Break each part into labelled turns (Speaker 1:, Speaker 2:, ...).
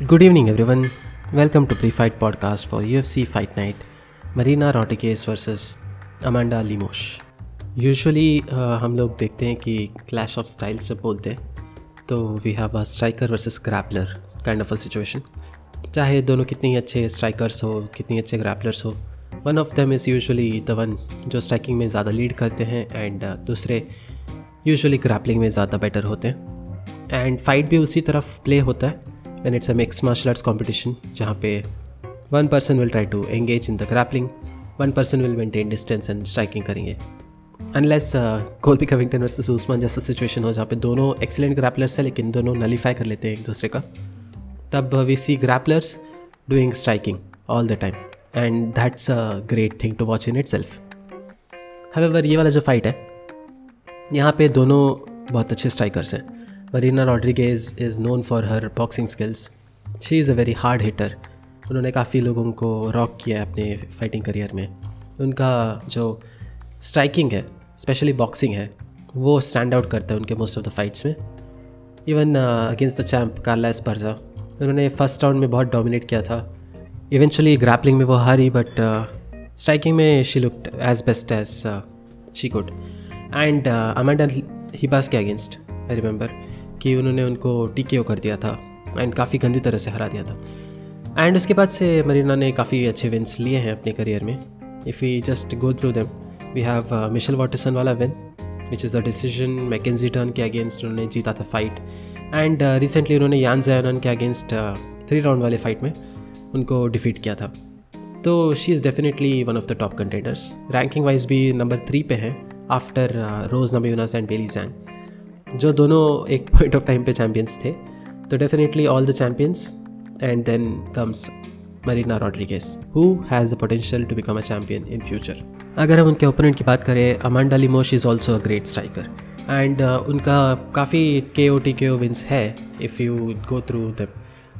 Speaker 1: Good evening, everyone. Welcome to Pre-Fight Podcast for UFC Fight Night. Marina Rodriguez versus Amanda Lemos. Usually हम लोग देखते हैं कि clash of styles जब बोलते हैं तो we have a striker versus grappler kind of a situation चाहे दोनों कितने अच्छे स्ट्राइकर्स हो कितनी अच्छे ग्रैपलर्स हो one of them is usually the one जो स्ट्राइकिंग में ज़्यादा लीड करते हैं एंड दूसरे यूजुअली ग्रैपलिंग में ज़्यादा बेटर होते हैं एंड फाइट भी उसी तरफ़ प्ले होता है when it's a mixed martial arts competition, जहाँ पे one person will try to engage in the grappling, one person will maintain distance and striking करेंगे। Unless Colby Covington versus Usman जैसा situation हो जहाँ पे दोनों एक्सीलेंट ग्रैपलर्स हैं, लेकिन दोनों नलीफाई कर लेते हैं एक दूसरे का, तब we see grapplers doing striking all the time and that's a great thing to watch in itself however ये वाला जो फाइट है, यहाँ पे दोनों बहुत अच्छे स्ट्राइकर्स हैं। Marina Rodriguez is known for her boxing skills she is a very hard hitter उन्होंने काफ़ी लोगों को रॉक किया है अपने फाइटिंग करियर में। उनका जो स्ट्राइकिंग है स्पेशली बॉक्सिंग है, वो स्टैंड आउट करता है उनके मोस्ट ऑफ़ द फाइट्स में। Even against the champ Carla Esparza उन्होंने फ़र्स्ट राउंड में बहुत डोमिनेट किया था। इवेंचुअली ग्रैपलिंग में वो हारी बट स्ट्राइकिंग में she looked as best as she good and Amanda Ribas के अगेंस्ट आई रिमेंबर कि उन्होंने उनको टी कर दिया था एंड काफ़ी गंदी तरह से हरा दिया था। एंड उसके बाद से मरीना ने काफ़ी अच्छे विन्स लिए हैं अपने करियर में। If you just go through them we have Michelle Waterson वाला win which is a decision Mackenzie Dern के अगेंस्ट उन्होंने जीता था फाइट एंड रिसेंटली उन्होंने यान जैनन के अगेंस्ट थ्री राउंड वाले फाइट में उनको डिफीट किया था। तो she is definitely one of the top contenders ranking wise भी नंबर थ्री पे हैं after Rose Namajunas and Weili Zhang जो दोनों एक पॉइंट ऑफ़ टाइम पे चैम्पियंस थे तो definitely all the champions and then comes Marina Rodriguez who has the potential to become a champion in future अगर हम उनके ओपोनेंट की बात करें Amanda Lemos is also a great striker and उनका काफ़ी K O T K O wins है if you go through the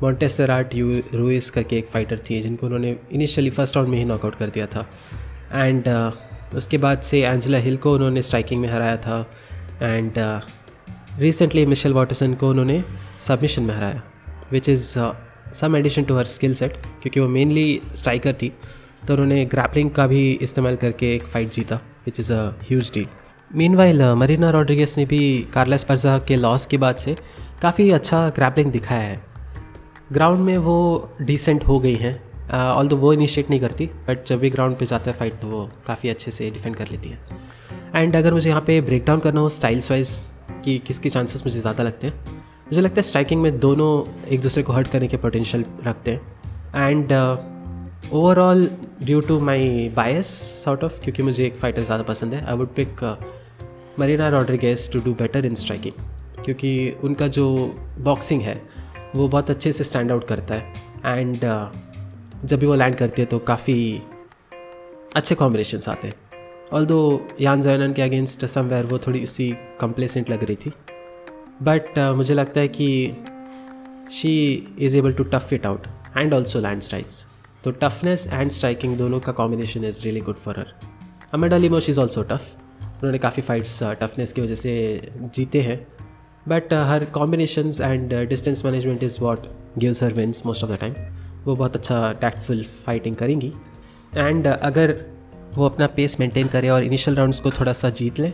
Speaker 1: Montserrat Ruiz करके एक फ़ाइटर थी जिनको उन्होंने इनिशियली फ़र्स्ट राउंड में ही नॉकआउट कर दिया था. एंड uh, उसके बाद से एंजला हिल को उन्होंने स्ट्राइकिंग में हराया था. एंड रिसेंटली मिशेल वाटरसन को उन्होंने सबमिशन में हराया which is some addition to her skill set क्योंकि वो मेनली स्ट्राइकर थी तो उन्होंने ग्रैपलिंग का भी इस्तेमाल करके एक फ़ाइट जीता which is a huge deal meanwhile Marina Rodriguez ने भी कार्लेस पर्जा के लॉस के बाद से काफ़ी अच्छा ग्रैपलिंग दिखाया है। ग्राउंड में वो डिसेंट हो गई हैं ऑल दो वो इनिशिएट नहीं करती बट जब भी ग्राउंड पे जाता है फाइट तो वो काफ़ी अच्छे से डिफेंड कर लेती है। एंड अगर मुझे यहाँ पे ब्रेक डाउन करना हो स्टाइल्स वाइज कि किसके चांसेस मुझे ज़्यादा लगते हैं। मुझे लगता है स्ट्राइकिंग में दोनों एक दूसरे को हर्ट करने के पोटेंशियल रखते हैं। And overall due to my bias sort of क्योंकि मुझे एक फाइटर ज़्यादा पसंद है I would pick Marina Rodriguez to do better in striking क्योंकि उनका जो बॉक्सिंग है वो बहुत अच्छे से स्टैंड आउट करता है। एंड uh, जब भी वो लैंड करती है तो काफ़ी अच्छे कॉम्बिनेशंस आते हैं। ऑल दो यान जैनन के अगेंस्ट समवेयर वो थोड़ी सी कंप्लेसेंट लग रही थी। बट uh, मुझे लगता है कि she is able to tough it out and also land strikes तो टफनेस एंड स्ट्राइकिंग दोनों का combination is really good for her Amanda Lemos is also tough उन्होंने काफ़ी फाइट्स टफनेस की वजह से जीते हैं। But her combination and distance management is what gives her wins most of the time वो बहुत अच्छा टैक्टफुल फाइटिंग करेंगी। एंड uh, अगर वो अपना पेस मेंटेन करे और इनिशियल राउंड्स को थोड़ा सा जीत लें।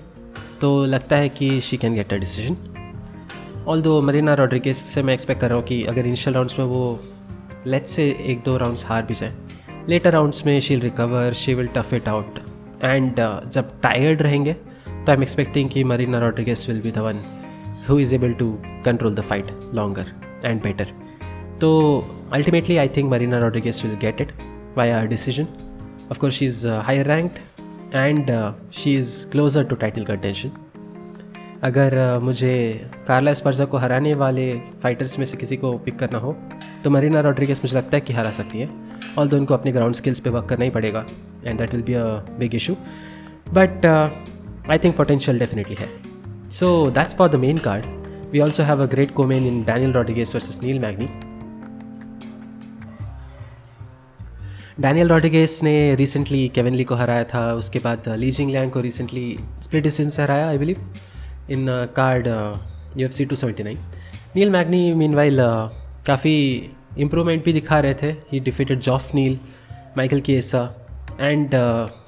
Speaker 1: तो लगता है कि she can get a decision although Marina Rodriguez से मैं एक्सपेक्ट कर रहा हूँ कि अगर इनिशियल राउंड्स में वो लेट्स से एक दो राउंड्स हार भी जाए लेटर राउंड्स में she'll recover she will tough it out and जब टायर्ड रहेंगे तो आई एम एक्सपेक्टिंग कि Marina Rodriguez will be the one who is able to control the fight longer and better तो ultimately I think Marina Rodriguez will get it by a decision of course she is higher ranked and she is closer to title contention अगर मुझे Carla Esparza को हराने वाले fighters में से किसी को पिक करना हो तो मरीना रॉड्रिगेस मुझे लगता है कि हरा सकती है। ऑल दो उनको अपने ग्राउंड स्किल्स पे वर्क करना ही पड़ेगा and that will be a big issue but I think potential definitely है। So that's for the main card we also have a great co-main in Daniel Rodriguez versus Neil Magny Daniel Rodriguez ने recently Kevin Lee को हराया था, उसके बाद लीजिंग Jingliang को recently split distance हराया I believe in card U F C two seventy nine Neil Magny meanwhile काफ़ी इम्प्रूवमेंट भी दिखा रहे थे। ही डिफीटेड जॉफ नील माइकल की एसा and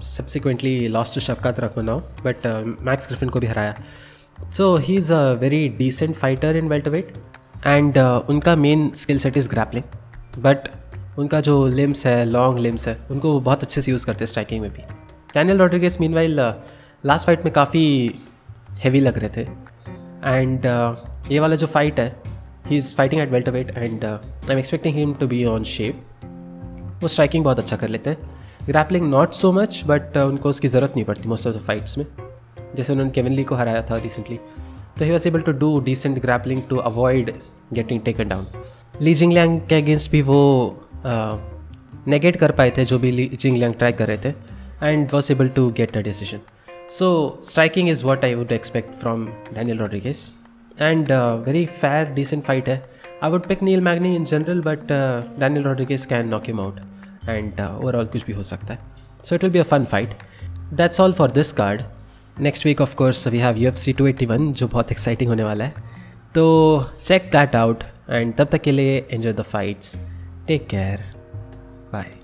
Speaker 1: subsequently lost to Shavkat Rakhmonov but Max Griffin को भी हराया। So he is a very decent fighter in welterweight and उनका main skill set is grappling but उनका जो लिम्स है लॉन्ग लिम्स है उनको वो बहुत अच्छे से यूज़ करते हैं स्ट्राइकिंग में भी। Daniel Rodriguez meanwhile last fight में काफ़ी हैवी लग रहे थे। एंड uh, ये वाला जो फाइट है he is fighting at welterweight and I am expecting him to be on shape वो स्ट्राइकिंग बहुत अच्छा कर लेते हैं। Grappling not so much but उनको उसकी ज़रूरत नहीं पड़ती मोस्ट ऑफ़ द फाइट्स में। जैसे उन्होंने केविन ली को हराया था रिसेंटली तो he was able to do decent grappling to avoid getting taken down leasing Lang के अगेंस्ट भी वो नेगेट कर पाए थे जो भी ली जिंगलैंग ट्राई कर रहे थे and was able to get a decision so striking is what I would expect from Daniel Rodriguez and very fair decent fight है. I would pick Neil Magny in general but Daniel Rodriguez can knock him out and overall कुछ भी हो सकता है. So it will be a fun fight that's all for this card next week of course we have U F C two eighty one जो बहुत exciting होने वाला है. तो चेक दैट आउट एंड तब तक के लिए enjoy the fights Take care. Bye.